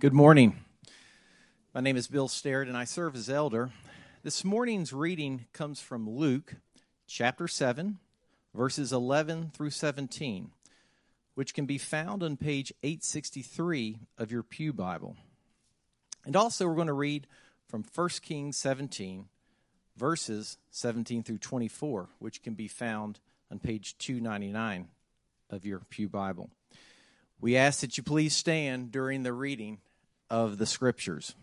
Good morning. My name is Bill Starrett, and I serve as elder. This morning's reading comes from Luke chapter 7, verses 11 through 17, which can be found on page 863 of your Pew Bible. And also, we're going to read from 1 Kings 17, verses 17 through 24, which can be found on page 299 of your Pew Bible. We ask that you please stand during the reading of the scriptures.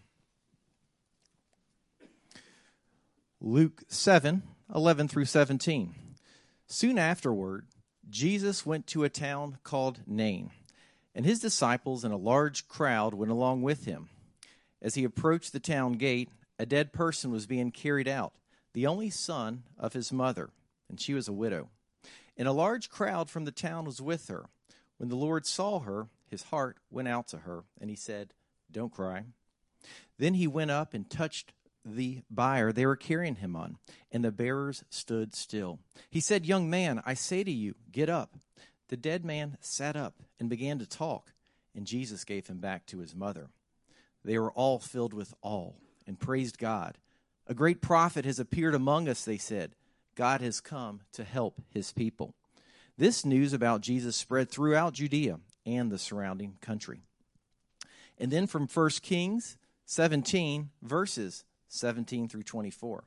Luke 7 11 through 17. Soon afterward, Jesus went to a town called Nain, and his disciples and a large crowd went along with him. As he approached the town gate, a dead person was being carried out, the only son of his mother, and she was a widow. And a large crowd from the town was with her. When the Lord saw her, his heart went out to her, and he said, don't cry. Then he went up and touched the bier they were carrying him on, and the bearers stood still. He said, Young man, I say to you, get up. The dead man sat up and began to talk, and Jesus gave him back to his mother. They were all filled with awe and praised God. A great prophet has appeared among us, they said. God has come to help his people. This news about Jesus spread throughout Judea and the surrounding country. And then from 1 Kings 17, verses 17 through 24.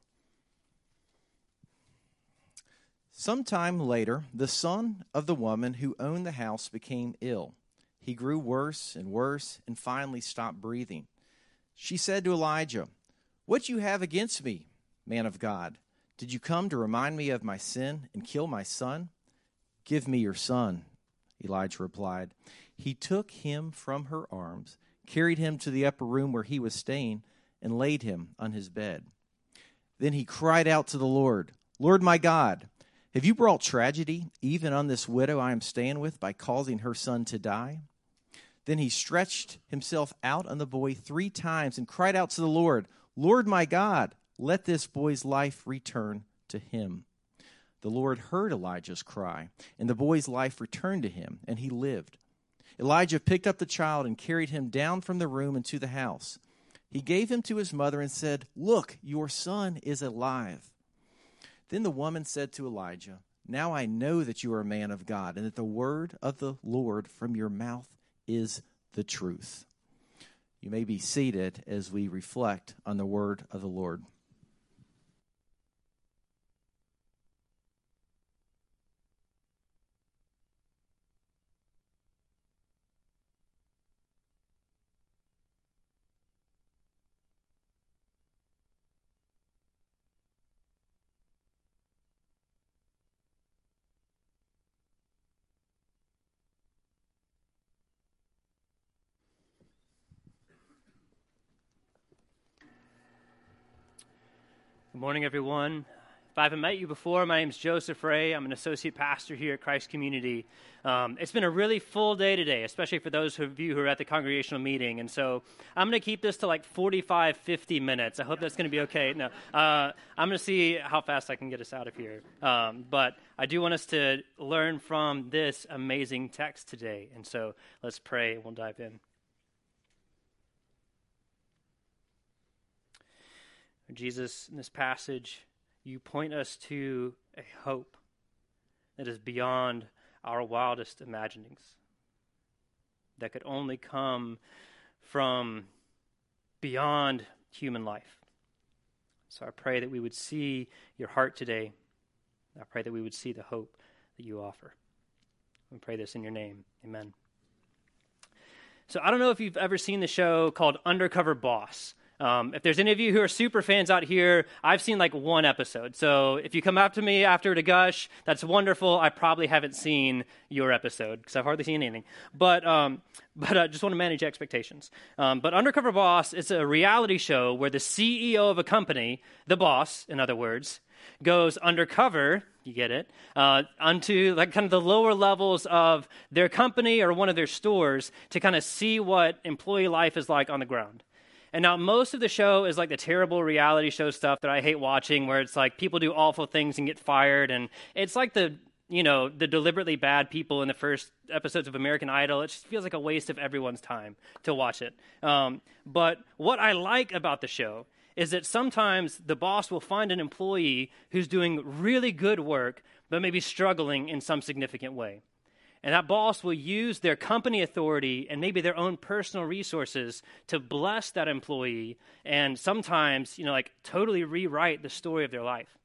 Sometime later, the son of the woman who owned the house became ill. He grew worse and worse and finally stopped breathing. She said to Elijah, What you have against me, man of God? Did you come to remind me of my sin and kill my son? Give me your son, Elijah replied. He took him from her arms carried him to the upper room where he was staying, and laid him on his bed. Then he cried out to the Lord, Lord my God, have you brought tragedy even on this widow I am staying with by causing her son to die? Then he stretched himself out on the boy three times and cried out to the Lord, Lord my God, let this boy's life return to him. The Lord heard Elijah's cry, and the boy's life returned to him, and he lived. Elijah picked up the child and carried him down from the room into the house. He gave him to his mother and said, Look, your son is alive. Then the woman said to Elijah, Now I know that you are a man of God, and that the word of the Lord from your mouth is the truth. You may be seated as we reflect on the word of the Lord. Good morning, everyone. If I haven't met you before, my name is Joseph Ray. I'm an associate pastor here at Christ Community. Um, it's been a really full day today, especially for those of you who are at the congregational meeting. And so I'm going to keep this to like 45, 50 minutes. I hope that's going to be okay. No, uh, I'm going to see how fast I can get us out of here. Um, but I do want us to learn from this amazing text today. And so let's pray and we'll dive in. Jesus, in this passage, you point us to a hope that is beyond our wildest imaginings, that could only come from beyond human life. So I pray that we would see your heart today. I pray that we would see the hope that you offer. We pray this in your name. Amen. So I don't know if you've ever seen the show called Undercover Boss. Um, if there's any of you who are super fans out here, I've seen like one episode. So if you come up to me after to gush, that's wonderful. I probably haven't seen your episode because I've hardly seen anything. But um, but I just want to manage expectations. Um, but Undercover Boss is a reality show where the CEO of a company, the boss, in other words, goes undercover. You get it? Uh, onto like kind of the lower levels of their company or one of their stores to kind of see what employee life is like on the ground. And now most of the show is like the terrible reality show stuff that I hate watching, where it's like people do awful things and get fired, and it's like the you know, the deliberately bad people in the first episodes of American Idol. It just feels like a waste of everyone's time to watch it. Um, but what I like about the show is that sometimes the boss will find an employee who's doing really good work, but maybe struggling in some significant way. And that boss will use their company authority and maybe their own personal resources to bless that employee and sometimes, you know, like totally rewrite the story of their life.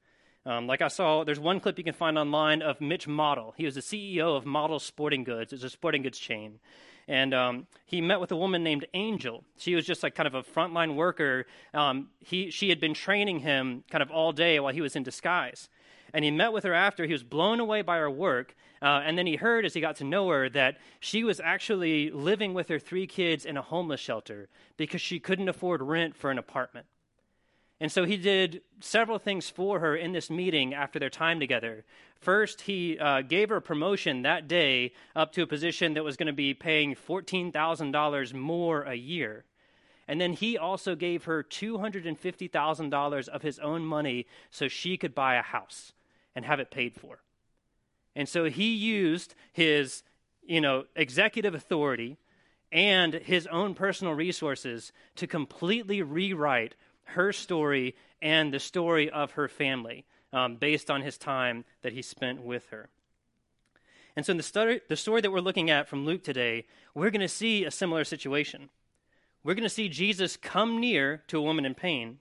Um, like I saw, there's one clip you can find online of Mitch Modell. He was the CEO of Modell Sporting Goods. It's a sporting goods chain. And um, he met with a woman named Angel. She was just like kind of a frontline worker. Um, he, she had been training him kind of all day while he was in disguise. And he met with her after. He was blown away by her work. Uh, and then he heard, as he got to know her, that she was actually living with her three kids in a homeless shelter because she couldn't afford rent for an apartment. And so he did several things for her in this meeting after their time together. First, he uh, gave her a promotion that day up to a position that was going to be paying $14,000 more a year. And then he also gave her $250,000 of his own money so she could buy a house and have it paid for. And so he used his, you know, executive authority and his own personal resources to completely rewrite her story and the story of her family um, based on his time that he spent with her. And so, in the story, the story that we're looking at from Luke today, we're going to see a similar situation. We're going to see Jesus come near to a woman in pain.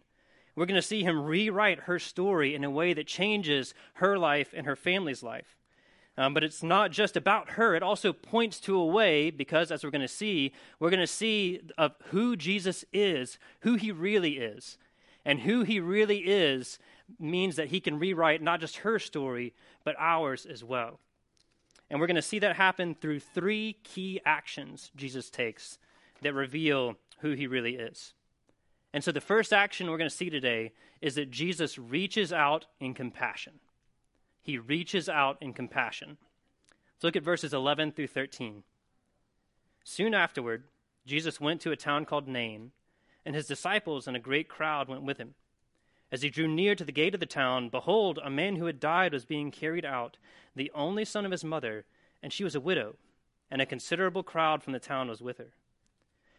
We're going to see him rewrite her story in a way that changes her life and her family's life. Um, but it's not just about her. It also points to a way, because as we're going to see, we're going to see of who Jesus is, who he really is. And who he really is means that he can rewrite not just her story, but ours as well. And we're going to see that happen through three key actions Jesus takes that reveal who he really is. And so the first action we're going to see today is that Jesus reaches out in compassion he reaches out in compassion. Let's look at verses 11 through 13. Soon afterward, Jesus went to a town called Nain, and his disciples and a great crowd went with him. As he drew near to the gate of the town, behold, a man who had died was being carried out, the only son of his mother, and she was a widow, and a considerable crowd from the town was with her.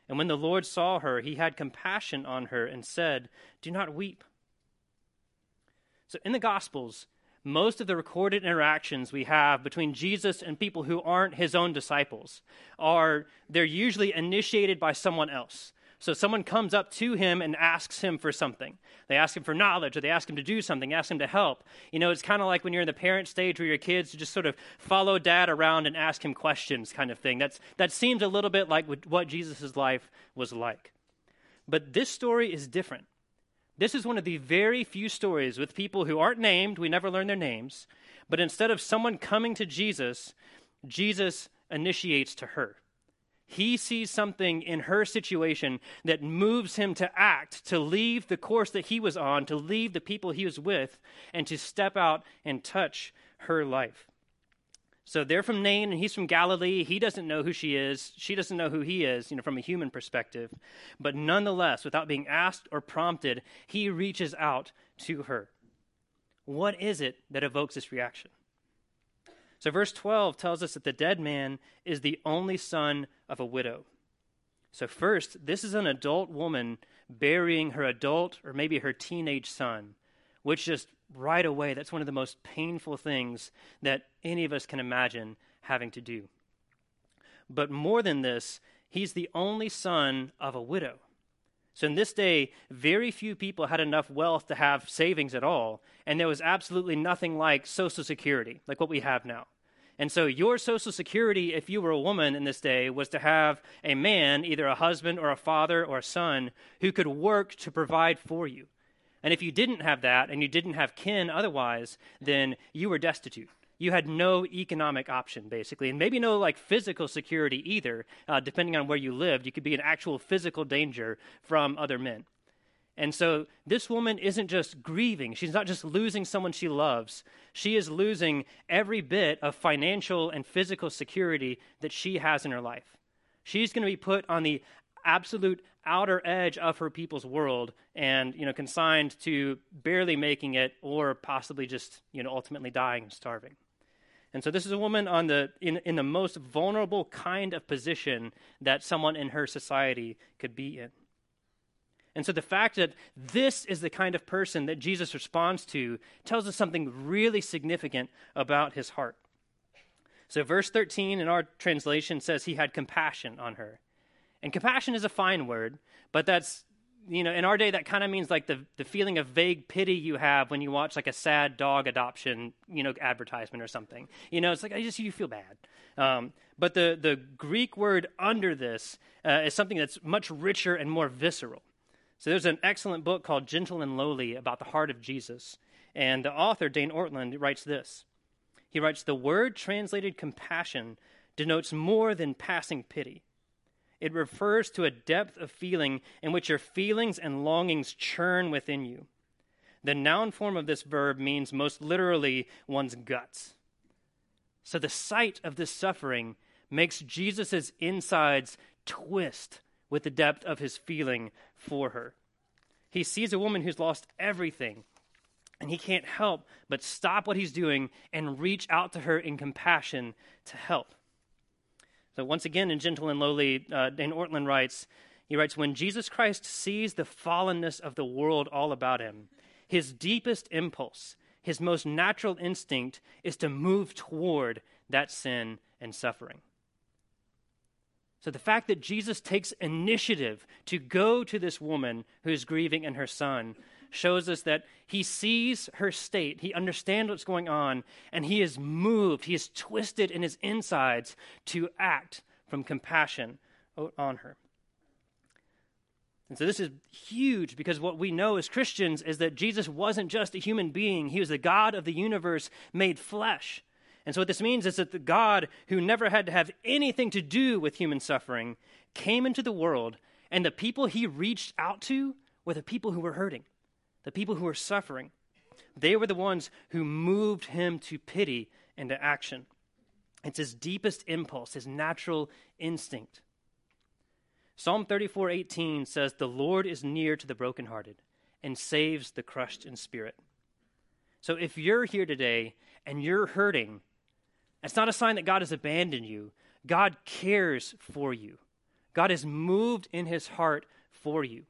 And when the Lord saw her, he had compassion on her and said, Do not weep. So in the Gospels, most of the recorded interactions we have between Jesus and people who aren't his own disciples are they're usually initiated by someone else. So someone comes up to him and asks him for something. They ask him for knowledge or they ask him to do something, ask him to help. You know, it's kind of like when you're in the parent stage where your kids just sort of follow dad around and ask him questions kind of thing. That's that seems a little bit like what Jesus' life was like. But this story is different. This is one of the very few stories with people who aren't named, we never learn their names, but instead of someone coming to Jesus, Jesus initiates to her. He sees something in her situation that moves him to act, to leave the course that he was on, to leave the people he was with, and to step out and touch her life. So they're from Nain and he's from Galilee. He doesn't know who she is. She doesn't know who he is, you know, from a human perspective. But nonetheless, without being asked or prompted, he reaches out to her. What is it that evokes this reaction? So verse 12 tells us that the dead man is the only son of a widow. So first, this is an adult woman burying her adult or maybe her teenage son, which just right away, that's one of the most painful things that any of us can imagine having to do. But more than this, he's the only son of a widow. So in this day, very few people had enough wealth to have savings at all, and there was absolutely nothing like Social Security, like what we have now. And so your Social Security, if you were a woman in this day, was to have a man, either a husband or a father or a son, who could work to provide for you. And if you didn't have that and you didn't have kin otherwise, then you were destitute. You had no economic option, basically, and maybe no like physical security either, uh, depending on where you lived. You could be in actual physical danger from other men. And so this woman isn't just grieving. She's not just losing someone she loves. She is losing every bit of financial and physical security that she has in her life. She's going to be put on the absolute outer edge of her people's world and you know consigned to barely making it or possibly just you know ultimately dying and starving And so this is a woman on the in, in the most vulnerable kind of position that someone in her society could be in. And so the fact that this is the kind of person that Jesus responds to tells us something really significant about his heart. So, verse 13 in our translation says he had compassion on her. And compassion is a fine word, but that's, you know, in our day, that kind of means like the, the feeling of vague pity you have when you watch like a sad dog adoption, you know, advertisement or something. You know, it's like, I just, you feel bad. Um, but the, the Greek word under this uh, is something that's much richer and more visceral. So there's an excellent book called Gentle and Lowly about the heart of Jesus. And the author, Dane Ortlund, writes this. He writes, The word translated compassion denotes more than passing pity. It refers to a depth of feeling in which your feelings and longings churn within you. The noun form of this verb means most literally one's guts. So the sight of this suffering makes Jesus' insides twist with the depth of his feeling for her. He sees a woman who's lost everything, and he can't help but stop what he's doing and reach out to her in compassion to help. So, once again, in Gentle and Lowly, uh, Dane Ortlund writes, he writes, When Jesus Christ sees the fallenness of the world all about him, his deepest impulse, his most natural instinct is to move toward that sin and suffering. So the fact that Jesus takes initiative to go to this woman who's grieving and her son shows us that he sees her state, he understands what's going on, and he is moved, he is twisted in his insides to act from compassion on her. And so this is huge because what we know as Christians is that Jesus wasn't just a human being, he was the God of the universe made flesh. And so, what this means is that the God who never had to have anything to do with human suffering came into the world, and the people he reached out to were the people who were hurting, the people who were suffering. They were the ones who moved him to pity and to action. It's his deepest impulse, his natural instinct. Psalm 34:18 says, "The Lord is near to the brokenhearted and saves the crushed in spirit." So if you're here today and you're hurting, it's not a sign that God has abandoned you. God cares for you. God is moved in his heart for you.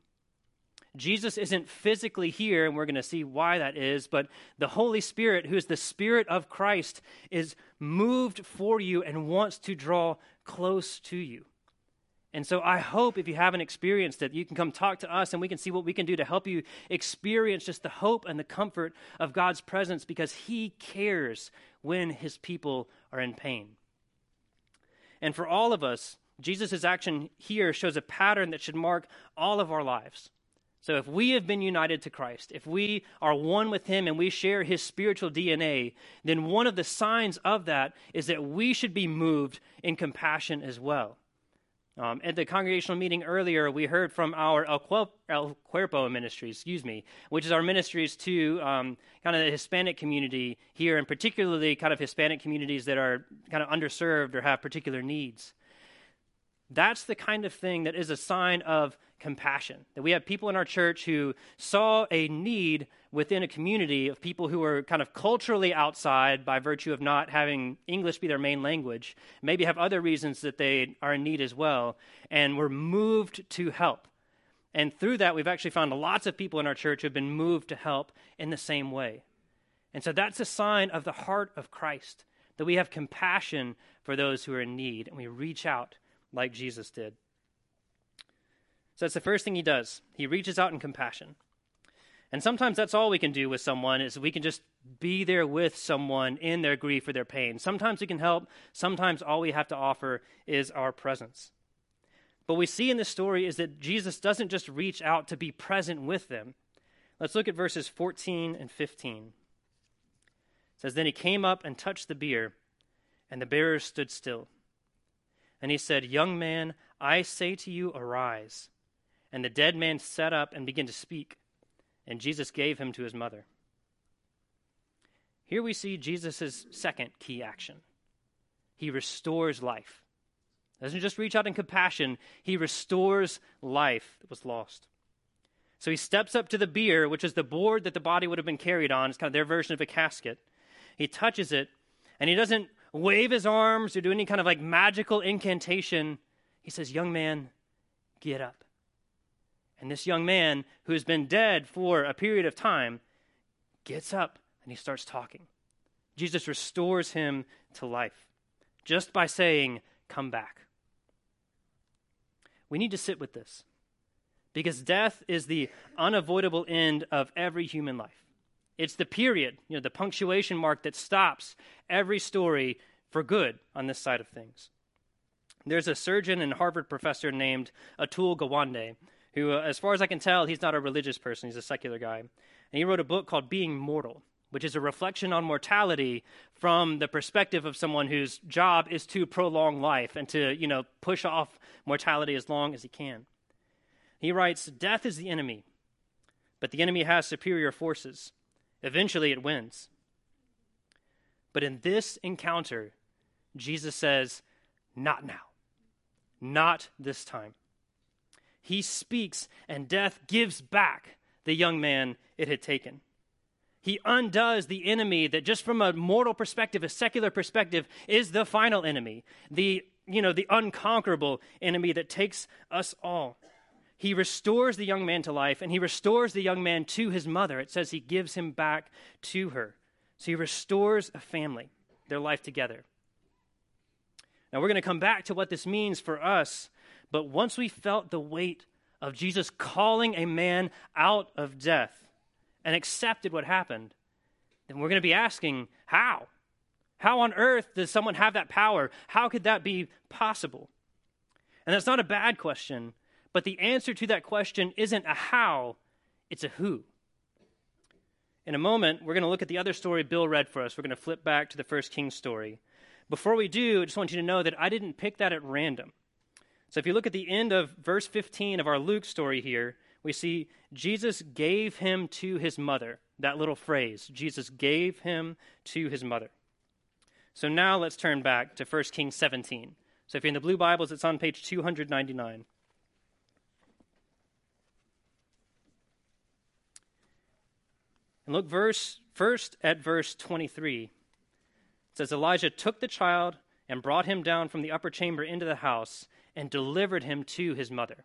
Jesus isn't physically here, and we're going to see why that is, but the Holy Spirit, who is the Spirit of Christ, is moved for you and wants to draw close to you. And so I hope if you haven't experienced it, you can come talk to us and we can see what we can do to help you experience just the hope and the comfort of God's presence because He cares when His people are in pain. And for all of us, Jesus' action here shows a pattern that should mark all of our lives. So if we have been united to Christ, if we are one with Him and we share His spiritual DNA, then one of the signs of that is that we should be moved in compassion as well. Um, at the congregational meeting earlier, we heard from our El, Cuerpo ministry, excuse me, which is our ministries to um, kind of the Hispanic community here, and particularly kind of Hispanic communities that are kind of underserved or have particular needs. That's the kind of thing that is a sign of compassion. That we have people in our church who saw a need within a community of people who are kind of culturally outside by virtue of not having English be their main language, maybe have other reasons that they are in need as well, and were moved to help. And through that, we've actually found lots of people in our church who have been moved to help in the same way. And so that's a sign of the heart of Christ, that we have compassion for those who are in need, and we reach out like Jesus did. So that's the first thing he does. He reaches out in compassion. And sometimes that's all we can do with someone is we can just be there with someone in their grief or their pain. Sometimes we can help, sometimes all we have to offer is our presence. But we see in this story is that Jesus doesn't just reach out to be present with them. Let's look at verses 14 and 15. It says, Then he came up and touched the bier, and the bearers stood still. And he said, Young man, I say to you, arise. And the dead man sat up and began to speak, and Jesus gave him to his mother. Here we see Jesus' second key action. He restores life. Doesn't just reach out in compassion, he restores life that was lost. So he steps up to the bier, which is the board that the body would have been carried on. It's kind of their version of a casket. He touches it, and he doesn't wave his arms or do any kind of like magical incantation. He says, Young man, get up. And this young man, who has been dead for a period of time, gets up and he starts talking. Jesus restores him to life just by saying, Come back. We need to sit with this because death is the unavoidable end of every human life. It's the period, you know, the punctuation mark that stops every story for good on this side of things. There's a surgeon and Harvard professor named Atul Gawande, who, uh, as far as I can tell, he's not a religious person, he's a secular guy. And he wrote a book called Being Mortal, which is a reflection on mortality from the perspective of someone whose job is to prolong life and to, you know, push off mortality as long as he can. He writes, Death is the enemy, but the enemy has superior forces. Eventually it wins. But in this encounter, Jesus says, Not now. Not this time. He speaks, and death gives back the young man it had taken. He undoes the enemy that, just from a mortal perspective, a secular perspective, is the final enemy, the you know the unconquerable enemy that takes us all. He restores the young man to life, and he restores the young man to his mother. It says he gives him back to her. So he restores a family, their life together. Now we're going to come back to what this means for us, but once we felt the weight of Jesus calling a man out of death and accepted what happened, then we're going to be asking, how? How on earth does someone have that power? How could that be possible? And that's not a bad question but the answer to that question isn't a how, it's a who. In a moment, we're going to look at the other story Bill read for us. We're going to flip back to the first king story. Before we do, I just want you to know that I didn't pick that at random. So if you look at the end of verse 15 of our Luke story here, we see Jesus gave him to his mother. That little phrase, Jesus gave him to his mother. So now let's turn back to 1 Kings 17. So if you're in the blue Bibles, it's on page 299. And look verse first at verse 23. It says Elijah took the child and brought him down from the upper chamber into the house and delivered him to his mother.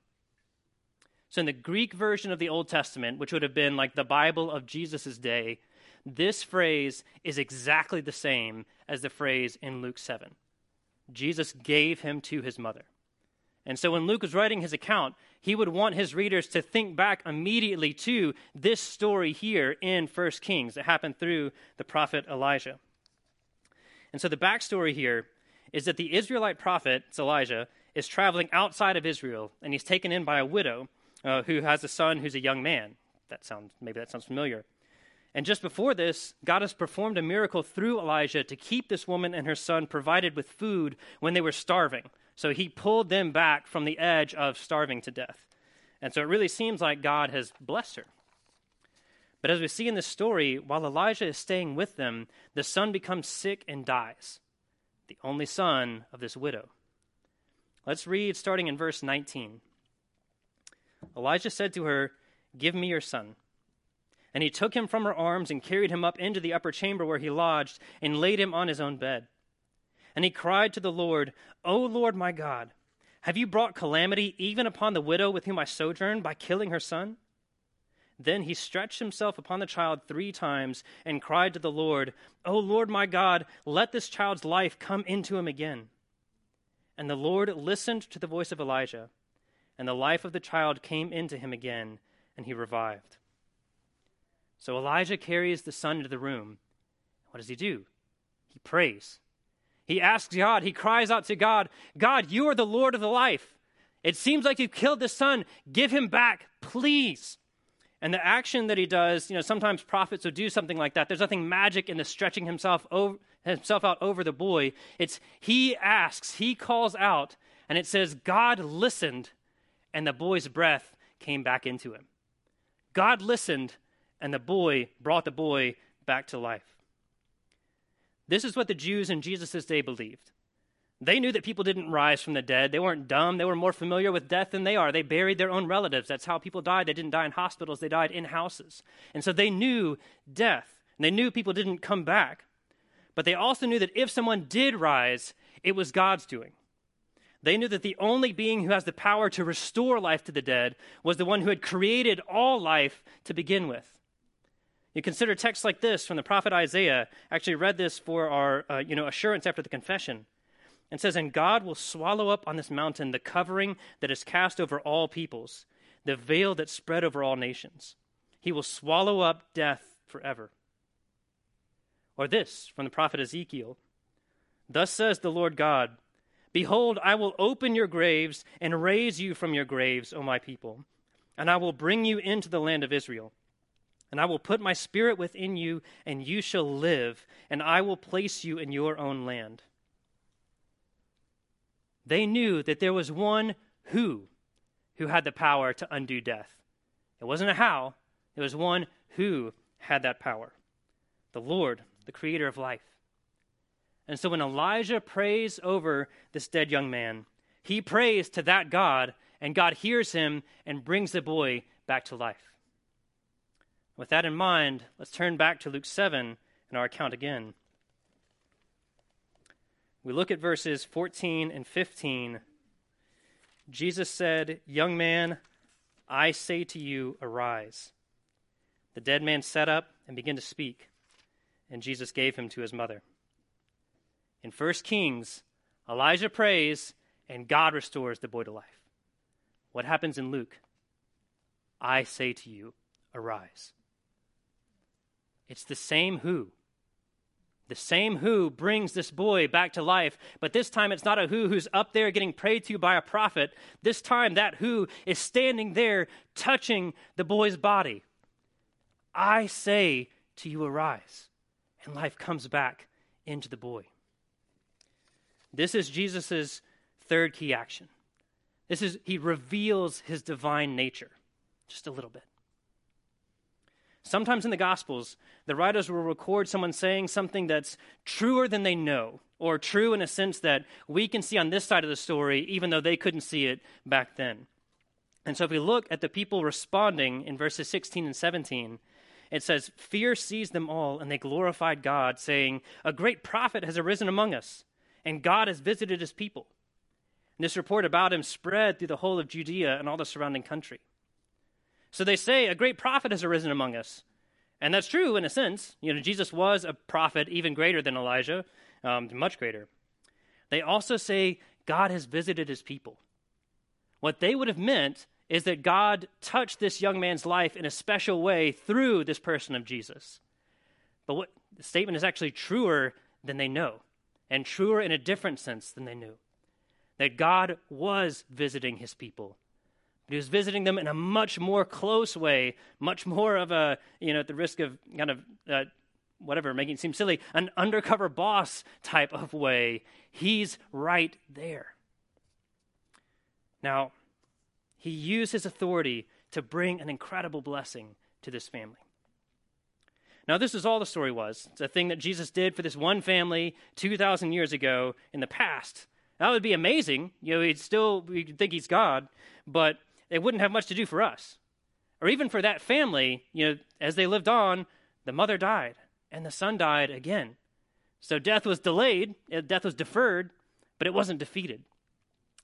So in the Greek version of the Old Testament, which would have been like the Bible of Jesus' day, this phrase is exactly the same as the phrase in Luke 7. Jesus gave him to his mother. And so when Luke was writing his account, he would want his readers to think back immediately to this story here in 1 Kings that happened through the prophet Elijah. And so the backstory here is that the Israelite prophet, Elijah, is traveling outside of Israel, and he's taken in by a widow uh, who has a son who's a young man. That sounds maybe that sounds familiar. And just before this, God has performed a miracle through Elijah to keep this woman and her son provided with food when they were starving. So he pulled them back from the edge of starving to death. And so it really seems like God has blessed her. But as we see in this story, while Elijah is staying with them, the son becomes sick and dies, the only son of this widow. Let's read starting in verse 19. Elijah said to her, Give me your son. And he took him from her arms and carried him up into the upper chamber where he lodged and laid him on his own bed. And he cried to the Lord, O Lord my God, have you brought calamity even upon the widow with whom I sojourn by killing her son? Then he stretched himself upon the child three times and cried to the Lord, O Lord my God, let this child's life come into him again. And the Lord listened to the voice of Elijah, and the life of the child came into him again, and he revived. So Elijah carries the son into the room. What does he do? He prays. He asks God, he cries out to God, God, you are the Lord of the life. It seems like you've killed the son. Give him back, please. And the action that he does, you know, sometimes prophets will do something like that. There's nothing magic in the stretching himself, over, himself out over the boy. It's he asks, he calls out, and it says, God listened, and the boy's breath came back into him. God listened, and the boy brought the boy back to life. This is what the Jews in Jesus' day believed. They knew that people didn't rise from the dead. They weren't dumb. They were more familiar with death than they are. They buried their own relatives. That's how people died. They didn't die in hospitals, they died in houses. And so they knew death. And they knew people didn't come back. but they also knew that if someone did rise, it was God's doing. They knew that the only being who has the power to restore life to the dead was the one who had created all life to begin with. You consider texts like this from the prophet Isaiah. Actually read this for our uh, you know, assurance after the confession. It says, And God will swallow up on this mountain the covering that is cast over all peoples, the veil that spread over all nations. He will swallow up death forever. Or this from the prophet Ezekiel Thus says the Lord God Behold, I will open your graves and raise you from your graves, O my people, and I will bring you into the land of Israel. And I will put my spirit within you, and you shall live, and I will place you in your own land. They knew that there was one who who had the power to undo death. It wasn't a how, it was one who had that power. The Lord, the creator of life. And so when Elijah prays over this dead young man, he prays to that God, and God hears him and brings the boy back to life. With that in mind, let's turn back to Luke 7 and our account again. We look at verses 14 and 15. Jesus said, Young man, I say to you, arise. The dead man sat up and began to speak, and Jesus gave him to his mother. In 1 Kings, Elijah prays and God restores the boy to life. What happens in Luke? I say to you, arise. It's the same who. The same who brings this boy back to life, but this time it's not a who who's up there getting prayed to by a prophet. This time that who is standing there touching the boy's body. I say to you, arise. And life comes back into the boy. This is Jesus' third key action. This is, he reveals his divine nature just a little bit. Sometimes in the Gospels, the writers will record someone saying something that's truer than they know, or true in a sense that we can see on this side of the story, even though they couldn't see it back then. And so if we look at the people responding in verses 16 and 17, it says, Fear seized them all, and they glorified God, saying, A great prophet has arisen among us and God has visited his people. And this report about him spread through the whole of Judea and all the surrounding country. So they say, A great prophet has arisen among us. And that's true in a sense. You know, Jesus was a prophet even greater than Elijah, um, much greater. They also say, God has visited his people. What they would have meant is that God touched this young man's life in a special way through this person of Jesus. But what the statement is actually truer than they know and truer in a different sense than they knew. That God was visiting his people. But he was visiting them in a much more close way, much more of a, you know, at the risk of kind of, uh, whatever, making it seem silly, an undercover boss type of way. He's right there. Now, he used his authority to bring an incredible blessing to this family. Now, this is all the story was. It's a thing that Jesus did for this one family 2,000 years ago in the past. That would be amazing. You know, he'd still, we'd think he's God, but it wouldn't have much to do for us. Or even for that family, you know, as they lived on, the mother died and the son died again. So death was delayed, uh, death was deferred, but it wasn't defeated.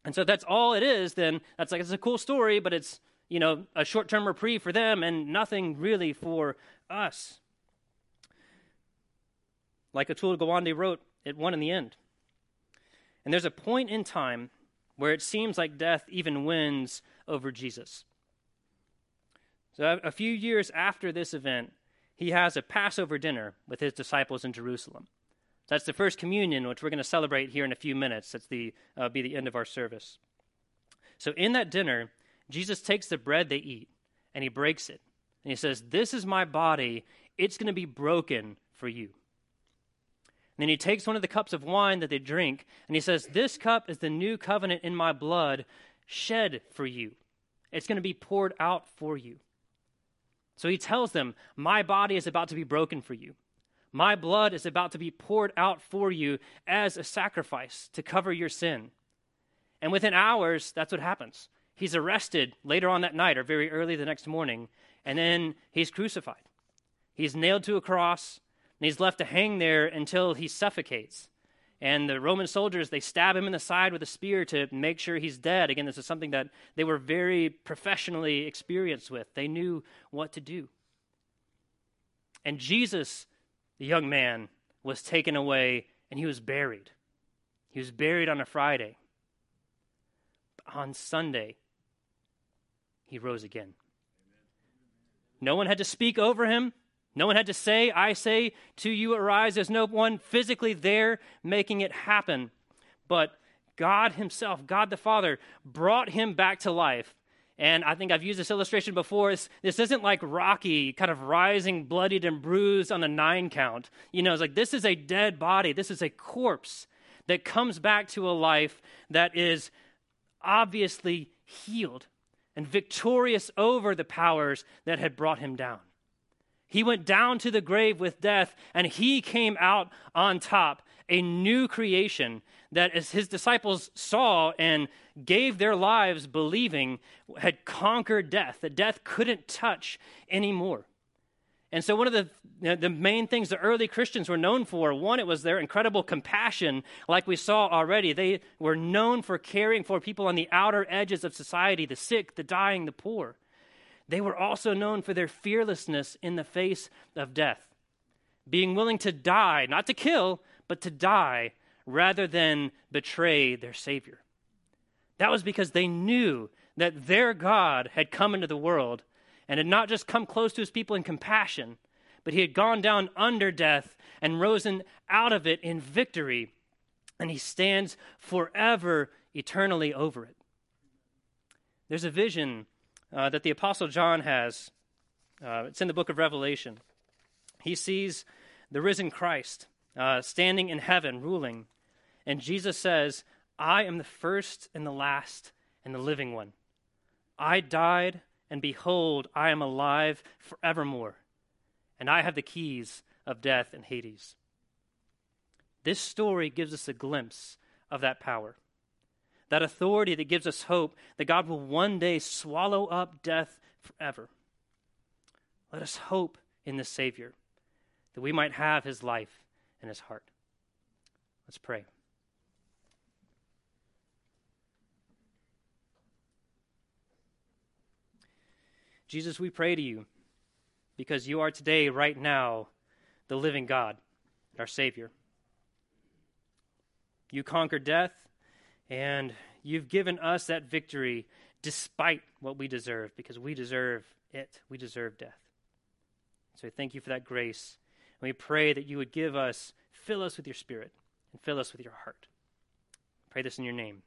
And so that's all it is, then that's like, it's a cool story, but it's, you know, a short term reprieve for them and nothing really for us. Like Atul Gawande wrote, it won in the end. And there's a point in time where it seems like death even wins over Jesus. So, a few years after this event, he has a Passover dinner with his disciples in Jerusalem. That's the first communion, which we're going to celebrate here in a few minutes. That's the uh, be the end of our service. So, in that dinner, Jesus takes the bread they eat and he breaks it, and he says, "This is my body; it's going to be broken for you." And then he takes one of the cups of wine that they drink, and he says, This cup is the new covenant in my blood, shed for you. It's going to be poured out for you. So he tells them, My body is about to be broken for you. My blood is about to be poured out for you as a sacrifice to cover your sin. And within hours, that's what happens. He's arrested later on that night or very early the next morning, and then he's crucified. He's nailed to a cross, and he's left to hang there until he suffocates. And the Roman soldiers, they stab him in the side with a spear to make sure he's dead. Again, this is something that they were very professionally experienced with. They knew what to do. And Jesus, the young man, was taken away and he was buried. He was buried on a Friday. But on Sunday, he rose again. No one had to speak over him. No one had to say, I say to you, arise. There's no one physically there making it happen. But God Himself, God the Father, brought him back to life. And I think I've used this illustration before. This, this isn't like Rocky, kind of rising, bloodied, and bruised on a nine count. You know, it's like this is a dead body. This is a corpse that comes back to a life that is obviously healed and victorious over the powers that had brought him down. He went down to the grave with death, and he came out on top, a new creation that, as his disciples saw and gave their lives believing, had conquered death, that death couldn't touch anymore. And so, one of the, you know, the main things the early Christians were known for one, it was their incredible compassion, like we saw already. They were known for caring for people on the outer edges of society the sick, the dying, the poor. They were also known for their fearlessness in the face of death, being willing to die, not to kill, but to die rather than betray their Savior. That was because they knew that their God had come into the world and had not just come close to his people in compassion, but he had gone down under death and risen out of it in victory, and he stands forever, eternally over it. There's a vision uh, that the Apostle John has. Uh, it's in the book of Revelation. He sees the risen Christ uh, standing in heaven, ruling. And Jesus says, I am the first and the last and the living one. I died, and behold, I am alive forevermore. And I have the keys of death and Hades. This story gives us a glimpse of that power that authority that gives us hope that God will one day swallow up death forever. Let us hope in the Savior that we might have his life and his heart. Let's pray. Jesus, we pray to you because you are today, right now, the living God, our Savior. You conquered death and you've given us that victory despite what we deserve, because we deserve it. We deserve death. So thank you for that grace. And we pray that you would give us, fill us with your spirit, and fill us with your heart. pray this in your name.